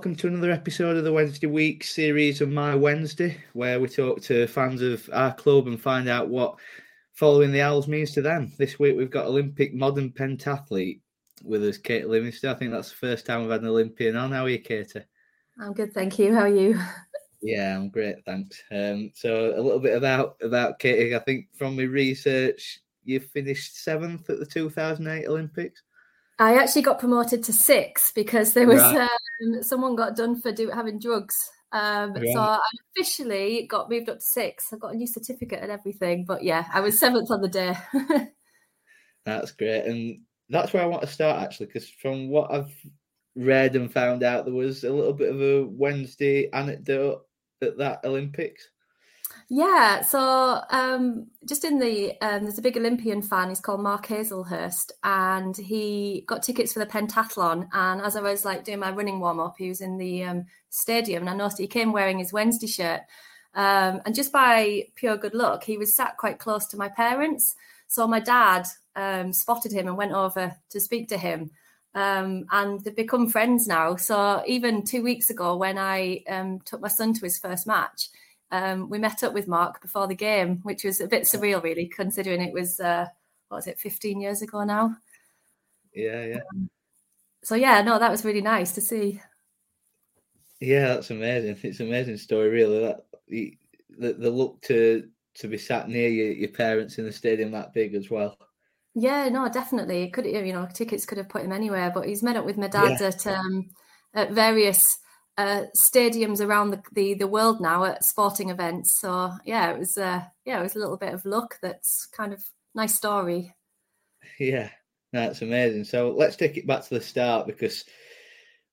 Welcome to another episode of the Wednesday Week series of My Wednesday, where we talk to fans of our club and find out what following the Owls means to them. This week we've got Olympic modern pentathlete with us, Kate Livingstone. I think that's the first time we've had an Olympian on. How are you, Kate? I'm good, thank you. How are you? Yeah, I'm great, thanks. Um, so a little bit about about Kate. I think from my research, you finished seventh at the 2008 Olympics. I actually got promoted to six because there was Right. um, someone got done for do, having drugs. Um, Right. So I officially got moved up to six. I got a new certificate and everything. But yeah, I was seventh on the day. That's great, and that's where I want to start actually, because from what I've read and found out, there was a little bit of a Wednesday anecdote at that Olympics. Yeah, so um, just in the um, there's a big Olympian fan. He's called Mark Hazelhurst, and he got tickets for the pentathlon. And as I was like doing my running warm up, he was in the um, stadium, and I noticed he came wearing his Wednesday shirt. Um, and just by pure good luck, he was sat quite close to my parents. So my dad um, spotted him and went over to speak to him. Um, and they've become friends now. So even two weeks ago, when I um, took my son to his first match, um, we met up with Mark before the game, which was a bit surreal, really, considering it was uh, what was it, 15 years ago now. Yeah, yeah, So yeah, no, that was really nice to see. yeah. That's amazing. It's an amazing story, really. That the the, look to to be sat near your, your parents in the stadium that big as well. Yeah, no, definitely. It could you know tickets could have put him anywhere, but he's met up with my dad at um, at various uh, stadiums around the, the the world now at sporting events. So yeah, it was uh, yeah, it was a little bit of luck. That's kind of nice story. Yeah, that's amazing. So let's take it back to the start because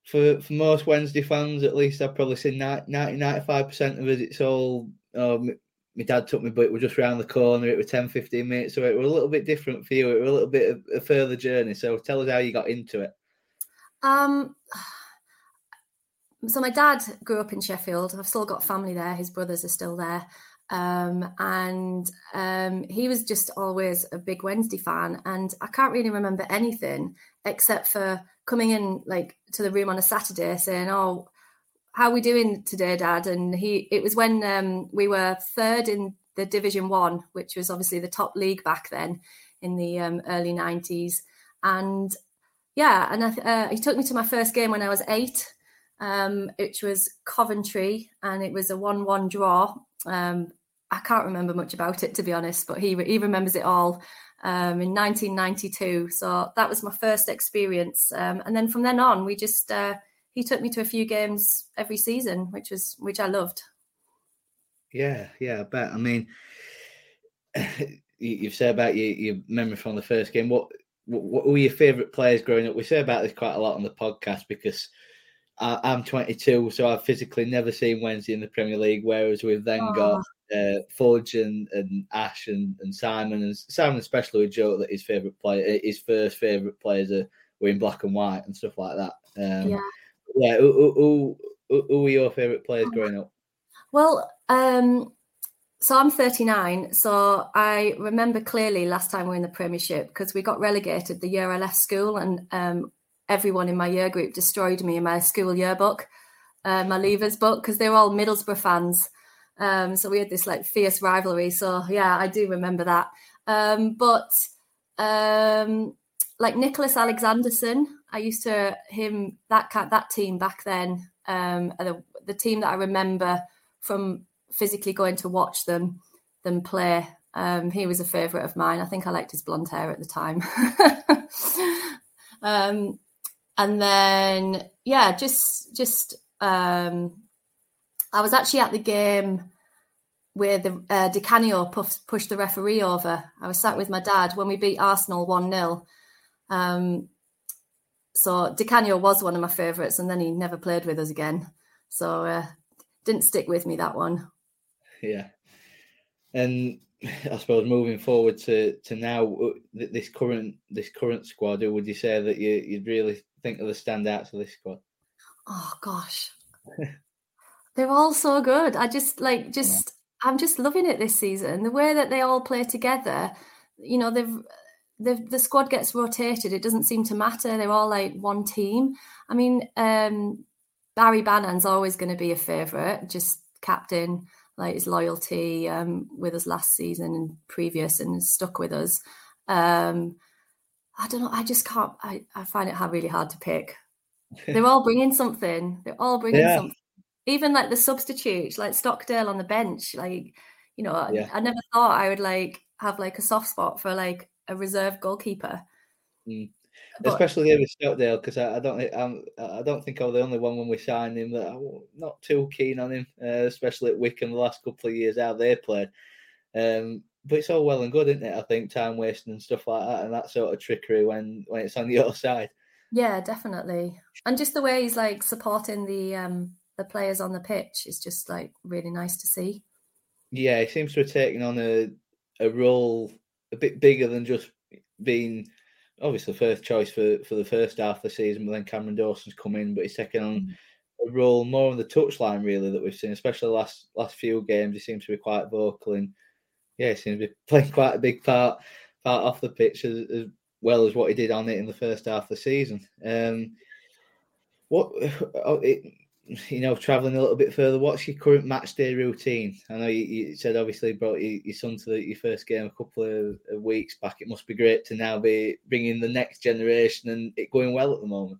for for most Wednesday fans, at least I've probably seen 90 95% of it, it's all, oh, m- my dad took me, but it was just round the corner. It was 10, 15 minutes. So it was a little bit different for you. It was a little bit of a further journey. So tell us how you got into it. Um, so my dad grew up in Sheffield. I've still got family there. His brothers are still there. Um, and um, he was just always a big Wednesday fan. And I can't really remember anything except for coming in like to the room on a Saturday saying, "Oh, how are we doing today, Dad?" And he, it was when um, we were third in the Division One, which was obviously the top league back then in the um, early nineties. And yeah, and I, uh, he took me to my first game when I was eight, um, which was Coventry, and it was a one-one draw. Um, I can't remember much about it to be honest, but he he remembers it all um, in 1992. So that was my first experience, um, and then from then on, we just uh, he took me to a few games every season, which was which I loved. Yeah, yeah, I bet. I mean, you- you've said about your, your memory from the first game. What what were your favourite players growing up? We say about this quite a lot on the podcast because I, am 22, so I've physically never seen Wednesday in the Premier League. Whereas we've then oh. got uh, Fudge and, and Ash and, and Simon and Simon especially with Joe that his favorite player, his first favorite players are were in black and white and stuff like that. Um, yeah, yeah. Who, who, who, were your favorite players growing up? Well, um, so I'm 39. So I remember clearly last time we were in the Premiership because we got relegated the year I left school, and um, everyone in my year group destroyed me in my school yearbook, uh, my leavers book, because they were all Middlesbrough fans. Um, so we had this like fierce rivalry. So yeah, I do remember that. Um, but um, like Niclas Alexandersson, I used to him that that team back then. Um, the, the team that I remember from physically going to watch them them play. Um, he was a favourite of mine. I think I liked his blonde hair at the time. and then yeah, just just um, I was actually at the game where the uh, Di Canio pushed the referee over. I was sat with my dad when we beat Arsenal one 0 um, so Di Canio was one of my favourites, and then he never played with us again. So uh, didn't stick with me that one. Yeah, and I suppose moving forward to to now uh, this current this current squad, who would you say that you you'd really think of the standouts of this squad? Oh gosh, they're all so good. I just like just yeah. I'm just loving it this season. The way that they all play together. You know, they've the the squad gets rotated. It doesn't seem to matter. They're all like one team. I mean, um, Barry Bannan's always going to be a favourite, just captain, like his loyalty um, with us last season and previous, and stuck with us. Um, I don't know. I just can't. I, I find it really hard to pick. They're all bringing something. They're all bringing yeah. something. Even like the substitutes, like Stockdale on the bench. Like, you know, yeah. I, I never thought I would like have like a soft spot for like a reserve goalkeeper. Mm. But, Especially David Stockdale, because I, I, don't I'm, I don't think I was the only one when we signed him that I'm not too keen on him, uh, especially at Wycombe the last couple of years how they played. Um, but it's all well and good, isn't it? I think time wasting and stuff like that, and that sort of trickery when when it's on the other side. Yeah, definitely, and just the way he's like supporting the um the players on the pitch is just like really nice to see. Yeah, he seems to have taken on a a role a bit bigger than just being obviously first choice for, for the first half of the season, but then Cameron Dawson's come in, but he's taken on mm. a role more on the touchline really that we've seen, especially the last last few games. He seems to be quite vocal and yeah, seems to be playing quite a big part part off the pitch as, as well as what he did on it in the first half of the season. Um, what oh, it, you know, traveling a little bit further, what's your current match day routine? I know you, you said obviously brought your, your son to the, your first game a couple of, of, weeks back. It must be great to now be bringing the next generation and it going well at the moment.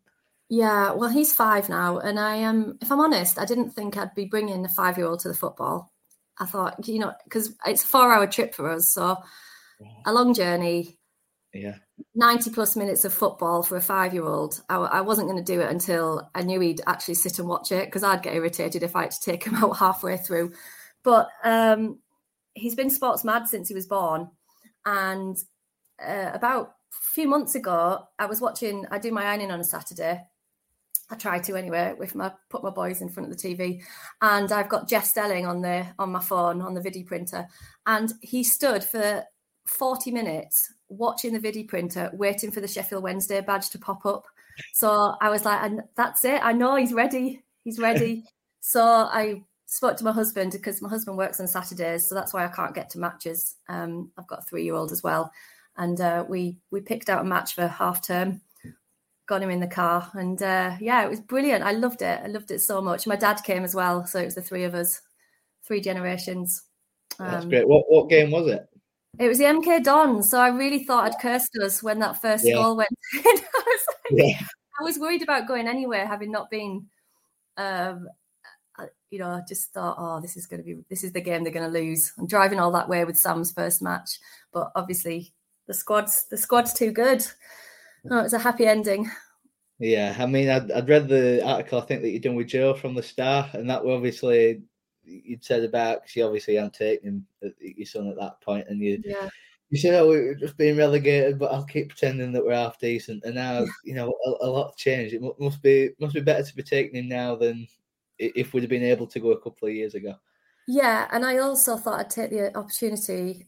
Yeah, well, he's five now, and I am. Um, if I'm honest, I didn't think I'd be bringing a five-year-old to the football. I thought, you know, because it's a four-hour trip for us, so a long journey. Yeah. 90 plus minutes of football for a five year old. I, I, wasn't going to do it until I knew he'd actually sit and watch it because I'd get irritated if I had to take him out halfway through. But um, he's been sports mad since he was born. And uh, about a few months ago, I was watching, I do my ironing on a Saturday. I try to anyway, with my put my boys in front of the TV, and I've got Jeff Stelling on the on my phone on the video printer, and he stood for 40 minutes watching the video printer, waiting for the Sheffield Wednesday badge to pop up. So I was like, and that's it. I know he's ready. He's ready. so I spoke to my husband because my husband works on Saturdays, so that's why I can't get to matches. Um, I've got a three-year-old as well, and uh, we we picked out a match for half term. Got him in the car, and uh, yeah, it was brilliant. I loved it. I loved it so much. My dad came as well, so it was the three of us, three generations. Um, that's great. What what game was it? It was the MK Dons, so I really thought I'd cursed us when that first yeah. goal went in. I was like, yeah. I was worried about going anywhere, having not been. Um, uh, you know, I just thought, oh, this is going to be, this is the game they're going to lose. I'm driving all that way with Sam's first match, but obviously the squad's the squad's too good. Oh, it's a happy ending. Yeah, I mean, I'd, I'd read the article I think that you're done with Joe from the start, and that obviously you'd said about because you obviously hadn't taken him, uh, your son at that point, and you yeah. You say, "Oh, we're just being relegated," but I'll keep pretending that we're half decent. And now, you know, a, a lot changed. It must be must be better to be taking him now than if we'd have been able to go a couple of years ago. Yeah, and I also thought I'd take the opportunity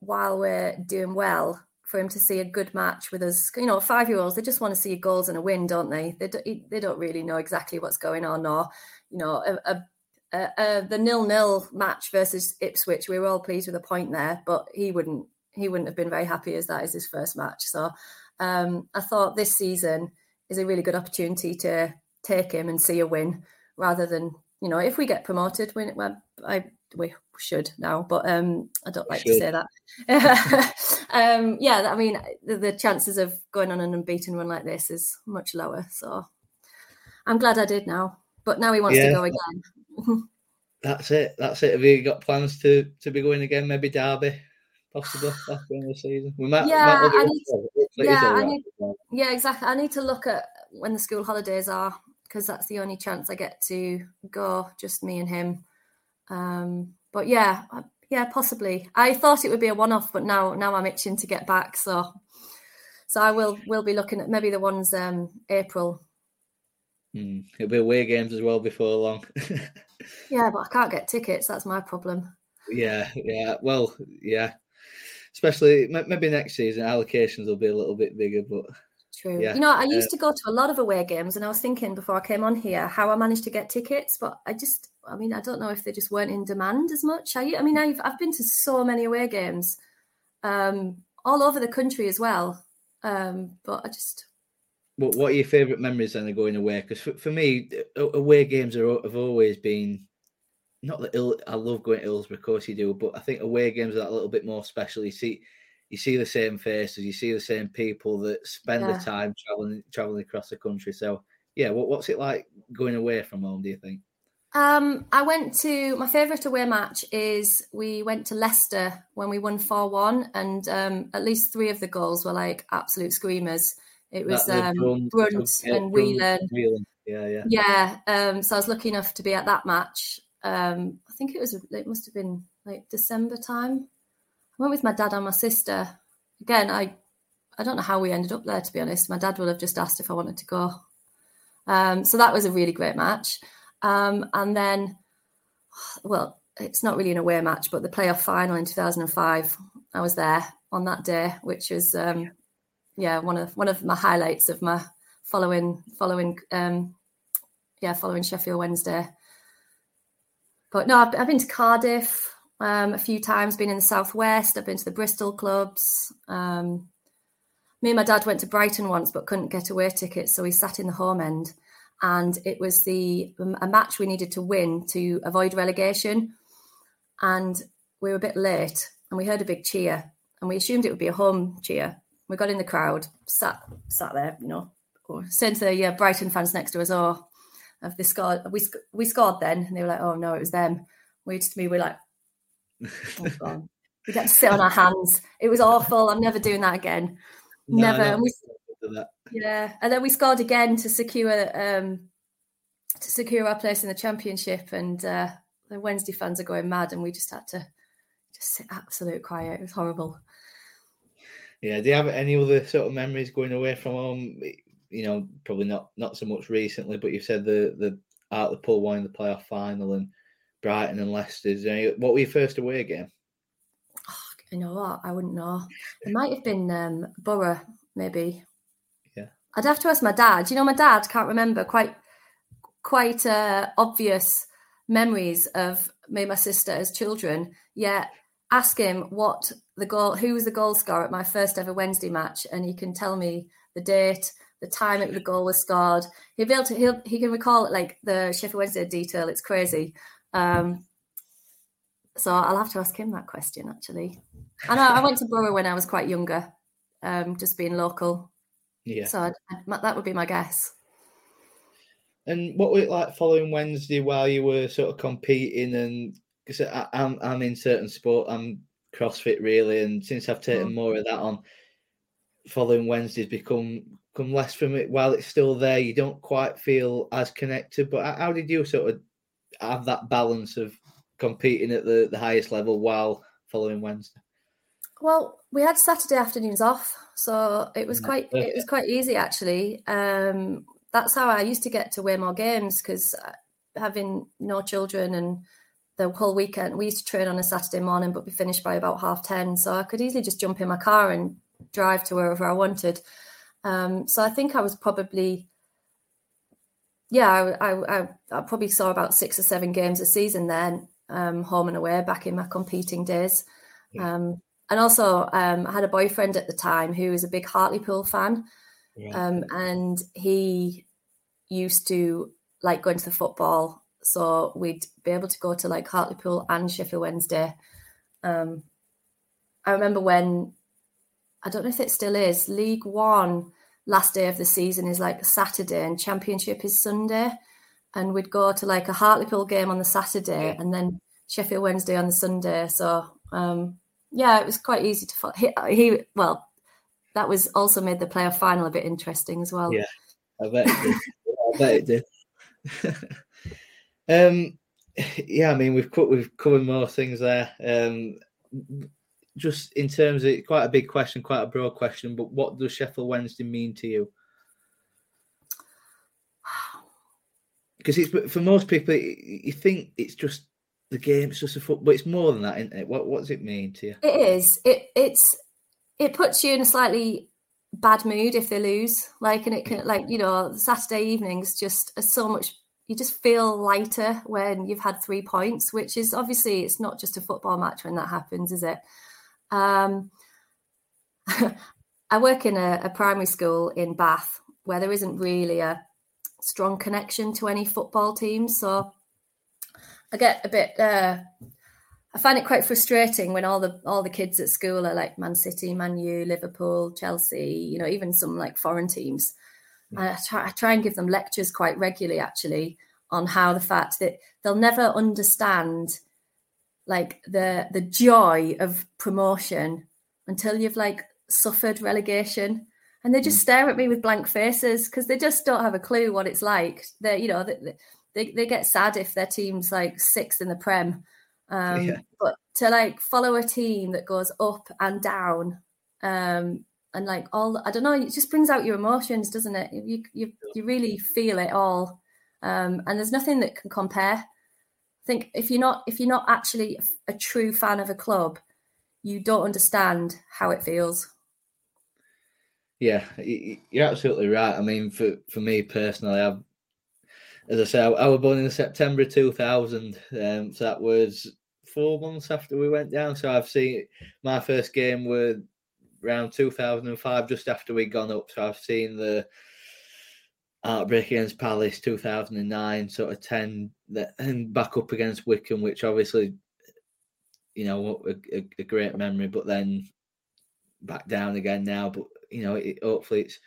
while we're doing well for him to see a good match with us. You know, five year olds they just want to see goals and a win, don't they? They do, they don't really know exactly what's going on, or you know, a, a, a, the nil nil match versus Ipswich. We were all pleased with a point there, but he wouldn't he wouldn't have been very happy as that is his first match. So um, I thought this season is a really good opportunity to take him and see a win rather than you know if we get promoted, well, I we should now, but um, I don't like to say that. um, yeah, I mean, the, the, chances of going on an unbeaten run like this is much lower. So I'm glad I did now, but now he wants yeah. to go again. That's it. That's it. Have you got plans to to be going again? Maybe Derby, possibly after the season. We might. Yeah, might I need to, yeah, I need, yeah, exactly. I need to look at when the school holidays are because that's the only chance I get to go, just me and him. Um, but yeah, yeah, possibly. I thought it would be a one-off, but now now I'm itching to get back. So so I will will be looking at maybe the ones um April. Mm, it'll be away games as well before long. yeah, but I can't get tickets. That's my problem. Yeah, yeah. Well, yeah. Especially maybe next season, allocations will be a little bit bigger, but True. Yeah. You know, I used to go to a lot of away games, and I was thinking before I came on here how I managed to get tickets, but I just, I mean, I don't know if they just weren't in demand as much. I, I mean, I've I've been to so many away games, um, all over the country as well, um, but I just. What What are your favourite memories then of going away? Because for, for me, away games are have always been not that Ill, I love going to Hillsborough, of course you do, but I think away games are that little bit more special. You see, you see the same faces, you see the same people that spend yeah. the time traveling traveling across the country. So yeah, what, what's it like going away from home? Do you think? Um, I went to my favourite away match is we went to Leicester when we won four one, and um, at least three of the goals were like absolute screamers. It was um, Brunt, Brunt and Whelan. Yeah, yeah, yeah. Um, so I was lucky enough to be at that match. Um, I think it was it must have been like December time. Went with my dad and my sister. Again, I I don't know how we ended up there to be honest. My dad would have just asked if I wanted to go. Um, so that was a really great match. Um, and then, well, it's not really an away match, but the playoff final in 2005, I was there on that day, which was um, yeah one of one of my highlights of my following following um, yeah following Sheffield Wednesday. But no, I've, I've been to Cardiff um, a few times, been in the southwest. I've been to the Bristol clubs. Um, me and my dad went to Brighton once, but couldn't get away tickets, so we sat in the home end. And it was the a match we needed to win to avoid relegation, and we were a bit late, and we heard a big cheer, and we assumed it would be a home cheer. We got in the crowd, sat sat there, you know, saying to the yeah, Brighton fans next to us, "Oh, have they scored? We we scored then?" And they were like, "Oh no, it was them." We just me, we were like, oh, we got to sit on our hands. It was awful. I'm never doing that again. No, never. And we, yeah, and then we scored again to secure um, to secure our place in the championship. And uh, the Wednesday fans are going mad, and we just had to just sit absolute quiet. It was horrible. Yeah. Do you have any other sort of memories going away from home? You know, probably not not so much recently, but you said the the Hartlepool one in the playoff final and Brighton and Leicester. What were your first away game? Oh, you know what? I wouldn't know. It might have been um, Borough, maybe. Yeah. I'd have to ask my dad. You know, my dad can't remember quite quite uh, obvious memories of me and my sister as children. Yet ask him what the goal, who was the goal scorer at my first ever Wednesday match, and he can tell me the date, the time the goal was scored. He'll be able to. He'll he can recall it like the Sheffield Wednesday detail. It's crazy. Um, so I'll have to ask him that question actually. I know I went to Borough when I was quite younger, um, just being local. Yeah. So I'd, I'd, that would be my guess. And what was it like following Wednesday while you were sort of competing? And because I'm I'm in certain sport, I'm CrossFit really, and since I've taken mm. more of that on, following Wednesdays become come less from it. While it's still there, you don't quite feel as connected. But how did you sort of have that balance of competing at the, the highest level while following Wednesday? Well, we had Saturday afternoons off, so it was quite it was quite easy actually. Um, that's how I used to get to way more games because uh, having no children and the whole weekend, we used to train on a Saturday morning, but be finished by about half ten. So I could easily just jump in my car and drive to wherever I wanted. Um, so I think I was probably, yeah, I, I, I, probably saw about six or seven games a season then, um, home and away, back in my competing days. Yeah. Um, and also, um, I had a boyfriend at the time who was a big Hartlepool fan, yeah. Um, and he used to like going to the football. So we'd be able to go to like Hartlepool and Sheffield Wednesday. Um, I remember when I don't know if it still is League One last day of the season is like Saturday and Championship is Sunday, and we'd go to like a Hartlepool game on the Saturday and then Sheffield Wednesday on the Sunday. So um, yeah, it was quite easy to follow. He, he, well, that was also made the playoff final a bit interesting as well. Yeah, I bet it did. I bet it did. um, yeah, I mean we've we've covered more things there. Um, just in terms of quite a big question, quite a broad question, but what does Sheffield Wednesday mean to you? Because it's for most people, you think it's just the game, it's just a football, but it's more than that, isn't it? What what does it mean to you? It is. It it's it puts you in a slightly bad mood if they lose. Like, and it can like you know Saturday evenings just are so much. You just feel lighter when you've had three points, which is obviously it's not just a football match when that happens, is it? Um, I work in a, a, primary school in Bath where there isn't really a strong connection to any football teams. So I get a bit. Uh, I find it quite frustrating when all the all the kids at school are like Man City, Man U, Liverpool, Chelsea. You know, even some like foreign teams. I try, I try and give them lectures quite regularly, actually, on how the fact that they'll never understand like the the joy of promotion until you've like suffered relegation. And they just mm. stare at me with blank faces because they just don't have a clue what it's like. They you know they, they, they get sad if their team's like sixth in the prem. Um, yeah. but to like follow a team that goes up and down um, and like all i don't know it just brings out your emotions doesn't it? You you, you really feel it all. Um, and there's nothing that can compare think if you're not if you're not actually a true fan of a club, you don't understand how it feels. Yeah, you're absolutely right. I mean, for for me personally, I've as I say, I, was born in September 2000, um, so that was four months after we went down. So I've seen my first game was around 2005, just after we'd gone up. So I've seen the outbreak against Palace 2009, sort of 10, and back up against Wycombe, which obviously, you know, a, a, a, great memory, but then back down again now. But, you know, it, hopefully it's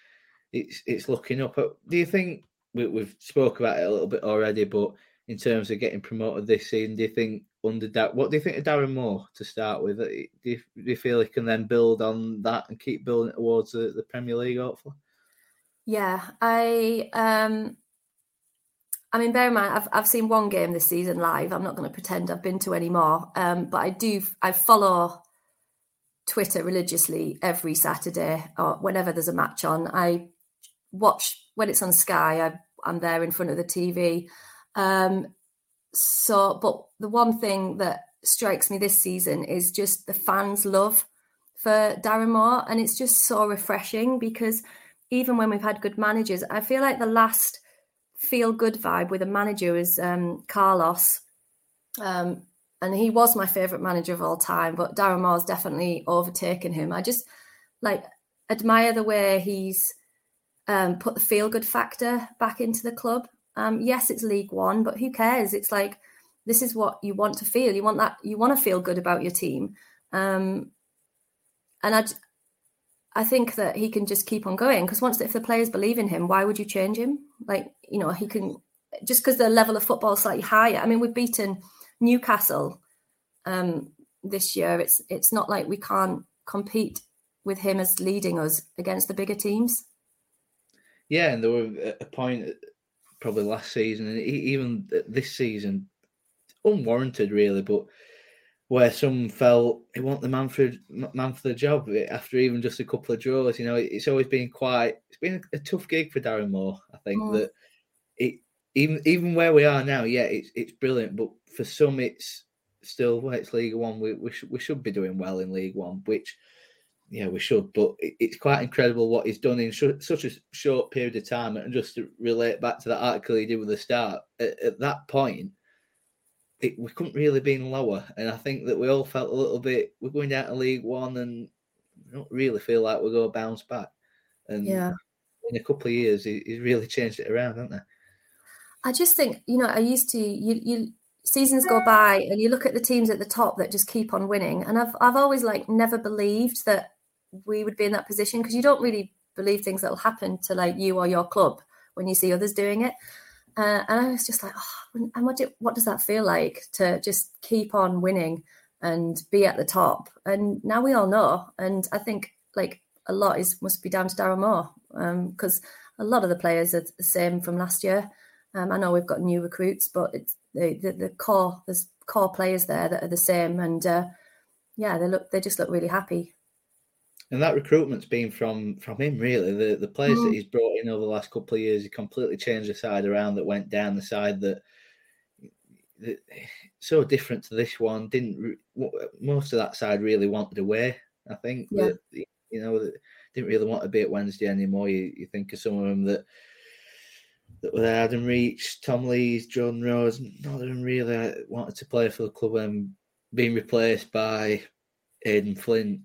it's it's looking up. Do you think we, we've spoke about it a little bit already, but in terms of getting promoted this season, do you think under that, what do you think of Darren Moore to start with? Uh, do you, do you feel he can then build on that and keep building towards the, the Premier League, hopefully? Yeah, I um I mean, bear in mind, I've I've seen one game this season live. I'm not going to pretend I've been to any more, um, but I do. I follow Twitter religiously every Saturday or whenever there's a match on. I watch when it's on Sky. I I'm there in front of the TV. Um, so, but the one thing that strikes me this season is just the fans' love for Darren Moore, and it's just so refreshing because even when we've had good managers, I feel like the last feel good vibe with a manager is um, Carlos. Um, and he was my favorite manager of all time, but Darren Moore's definitely overtaken him. I just like admire the way he's um, put the feel good factor back into the club. Um, yes, it's League One, but who cares? It's like this is what you want to feel. You want that. You want to feel good about your team. Um, and I, I think that he can just keep on going because once if the players believe in him, why would you change him? Like you know, he can just because the level of football is slightly higher. I mean, we've beaten Newcastle um, this year. It's it's not like we can't compete with him as leading us against the bigger teams. Yeah, and there were a point probably last season and even this season, unwarranted really, but where some felt he want the man for man for the job after even just a couple of draws. You know, it's always been quite it's been a tough gig for Darren Moore. I think mm. that it even even where we are now, yeah, it's it's brilliant. But for some, it's still well, it's League One. We we, sh- we should be doing well in League One, which yeah, we should. But it, it's quite incredible what he's done in sh- such a short period of time. And just to relate back to that article he did with the start, at, at that point, it, we couldn't really been lower. And I think that we all felt a little bit we're going down to League One and don't really feel like we're going to bounce back. And yeah. in a couple of years, he, he's really changed it around, hasn't he? I just think you know I used to you you seasons go by and you look at the teams at the top that just keep on winning and I've I've always like never believed that we would be in that position because you don't really believe things that will happen to like you or your club when you see others doing it. Uh, and I was just like, oh, and what, do, what does that feel like to just keep on winning and be at the top? And now we all know. And I think like a lot is must be down to Darren Moore because um, a lot of the players are the same from last year. Um, I know we've got new recruits, but it's the, the, the core there's core players there that are the same, and uh, yeah, they look they just look really happy. And that recruitment's been from from him really. The the players mm. that he's brought in over the last couple of years, he completely changed the side around that went down the side that, that so different to this one. Didn't most of that side really wanted away. I think yeah. that you know didn't really want to be at Wednesday anymore. You, you think of some of them that that were there, Adam Reach, Tom Lees, John Rose. None of them really wanted to play for the club and being replaced by Aden Flint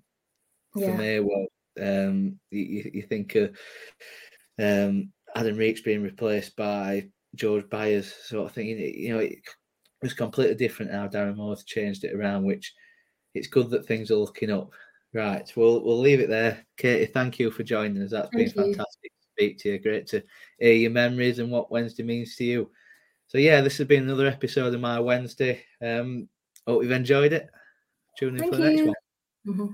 yeah. from Airwell. Um, you, you think of um, Adam Reach being replaced by George Byers, sort of thing. You know, it was completely different how Darren Moore's changed it around, which it's good that things are looking up. Right, we'll we'll leave it there. Katy, thank you for joining us. That's thank been you. fantastic to speak to you. Great to hear your memories and what Wednesday means to you. So yeah, this has been another episode of my Wednesday. Um, hope you've enjoyed it. Tune in thank for the next one. Mm-hmm.